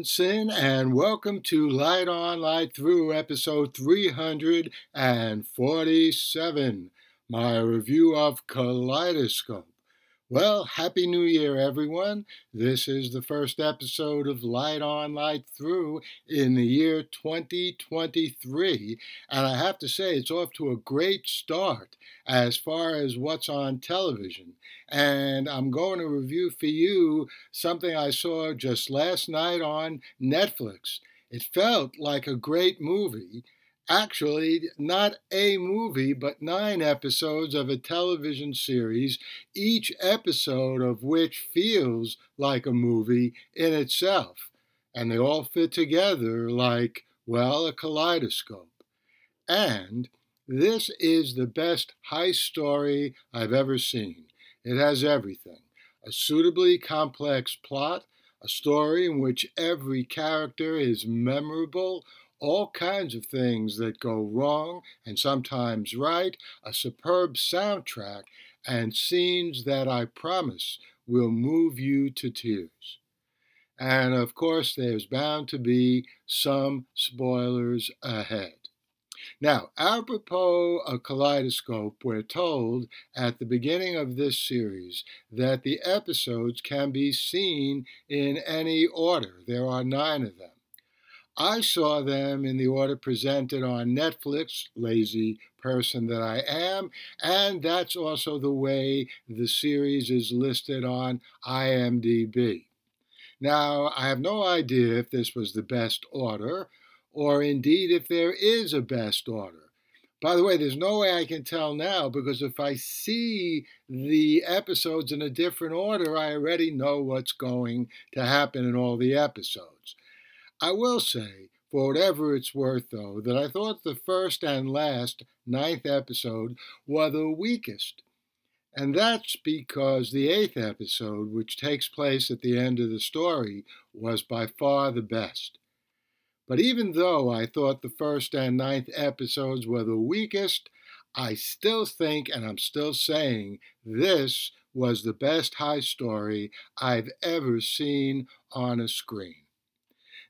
Levinson, and welcome to Light On, Light Through, episode 347, my review of Kaleidoscope. Well, Happy New Year, everyone. This is the first episode of Light On, Light Through in the year 2023. And I have to say, it's off to a great start as far as what's on television. And I'm going to review for you something I saw just last night on Netflix. It felt like a great movie actually not a movie, but nine episodes of a television series, each episode of which feels like a movie in itself. And they all fit together like, well, a kaleidoscope. And this is the best heist story I've ever seen. It has everything a suitably complex plot, a story in which every character is memorable, all kinds of things that go wrong and sometimes right, a superb soundtrack, and scenes that I promise will move you to tears. And of course, there's bound to be some spoilers ahead. Now, apropos a kaleidoscope, we're told at the beginning of this series that the episodes can be seen in any order. There are nine of them. I saw them in the order presented on Netflix, lazy person that I am, and that's also the way the series is listed on IMDb. Now, I have no idea if this was the best order, or indeed if there is a best order. By the way, there's no way I can tell now because if I see the episodes in a different order, I already know what's going to happen in all the episodes. I will say, for whatever it's worth, though, that I thought the first and last ninth episode were the weakest. And that's because the eighth episode, which takes place at the end of the story, was by far the best. But even though I thought the first and ninth episodes were the weakest, I still think, and I'm still saying, this was the best high story I've ever seen on a screen.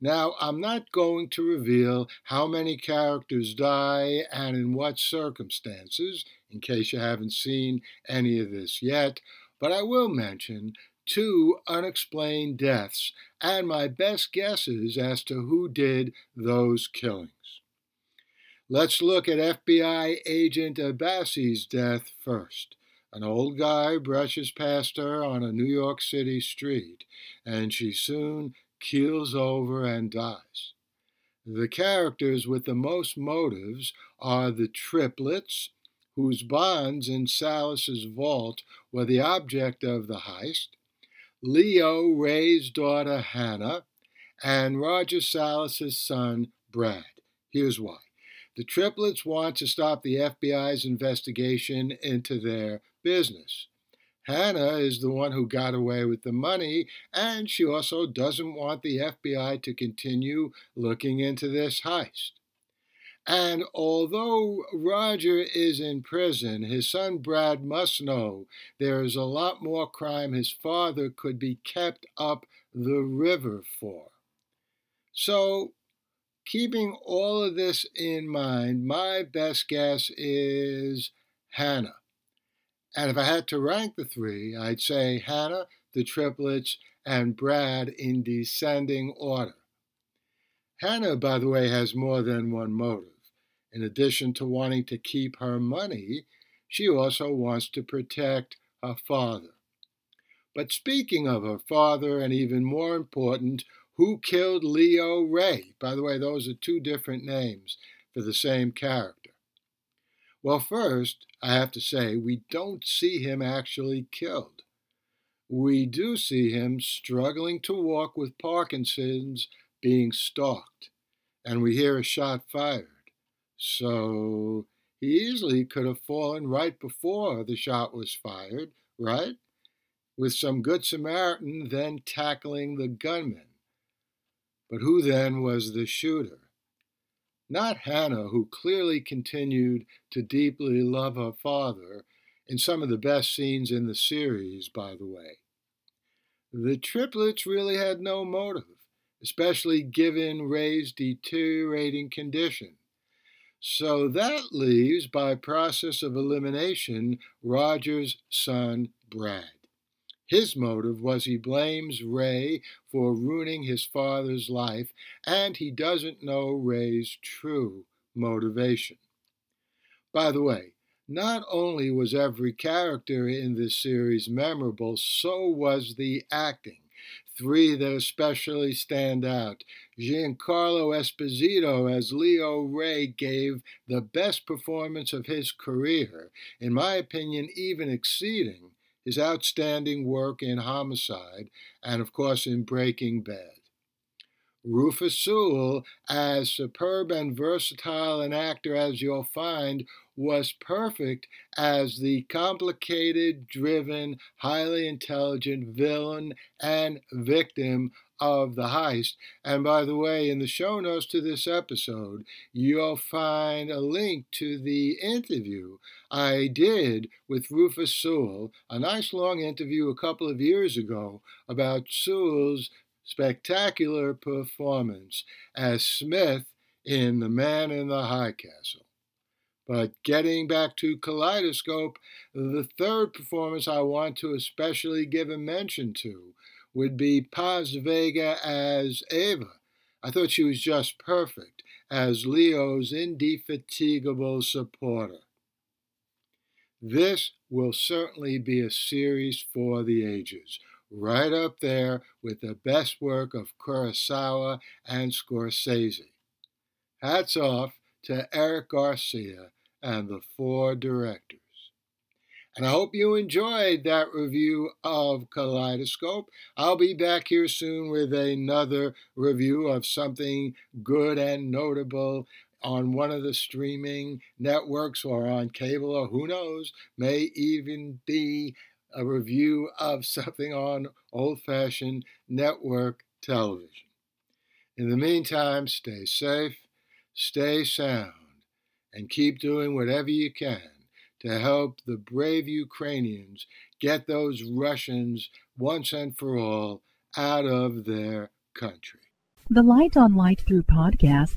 Now, I'm not going to reveal how many characters die and in what circumstances, in case you haven't seen any of this yet, but I will mention two unexplained deaths and my best guesses as to who did those killings. Let's look at FBI agent Abbasi's death first. An old guy brushes past her on a New York City street, and she soon keels over and dies. The characters with the most motives are the triplets, whose bonds in Salas's vault were the object of the heist, Leo Ray's daughter Hannah, and Roger Salas's son Brad. Here's why. The triplets want to stop the FBI's investigation into their business. Hannah is the one who got away with the money, and she also doesn't want the FBI to continue looking into this heist. And although Roger is in prison, his son Brad must know there is a lot more crime his father could be kept up the river for. So, keeping all of this in mind, my best guess is Hannah. And if I had to rank the three, I'd say Hannah, the triplets, and Brad in descending order. Hannah, by the way, has more than one motive. In addition to wanting to keep her money, she also wants to protect her father. But speaking of her father, and even more important, who killed Leo Ray? By the way, those are two different names for the same character. Well, first, I have to say, we don't see him actually killed. We do see him struggling to walk with Parkinson's being stalked, and we hear a shot fired. So he easily could have fallen right before the shot was fired, right? With some good Samaritan then tackling the gunman. But who then was the shooter? Not Hannah, who clearly continued to deeply love her father in some of the best scenes in the series, by the way. The triplets really had no motive, especially given Ray's deteriorating condition. So that leaves, by process of elimination, Roger's son Brad. His motive was he blames Ray for ruining his father's life, and he doesn't know Ray's true motivation. By the way, not only was every character in this series memorable, so was the acting. Three that especially stand out. Giancarlo Esposito as Leo Ray gave the best performance of his career, in my opinion, even exceeding his outstanding work in Homicide and, of course, in Breaking Bad. Rufus Sewell, as superb and versatile an actor as you'll find, was perfect as the complicated, driven, highly intelligent villain and victim of the heist. And by the way, in the show notes to this episode, you'll find a link to the interview I did with Rufus Sewell, a nice long interview a couple of years ago about Sewell's spectacular performance as Smith in The Man in the High Castle. But getting back to Kaleidoscope, the third performance I want to especially give a mention to would be Paz Vega as Ava. I thought she was just perfect as Leo's indefatigable supporter. This will certainly be a series for the ages, right up there with the best work of Kurosawa and Scorsese. Hats off to Eric Garcia and the four directors. And I hope you enjoyed that review of Kaleidoscope. I'll be back here soon with another review of something good and notable on one of the streaming networks or on cable, or who knows, may even be a review of something on old fashioned network television. In the meantime, stay safe, stay sound, and keep doing whatever you can to help the brave Ukrainians get those Russians once and for all out of their country. The Light on Light Through podcast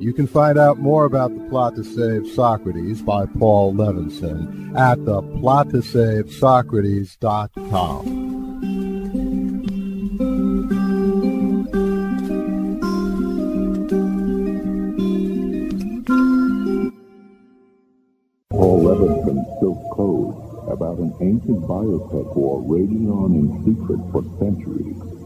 You can find out more about the plot to save Socrates by Paul Levinson at the plot to save Socrates.com. Paul Levinson Silk Code about an ancient biotech war raging on in secret for centuries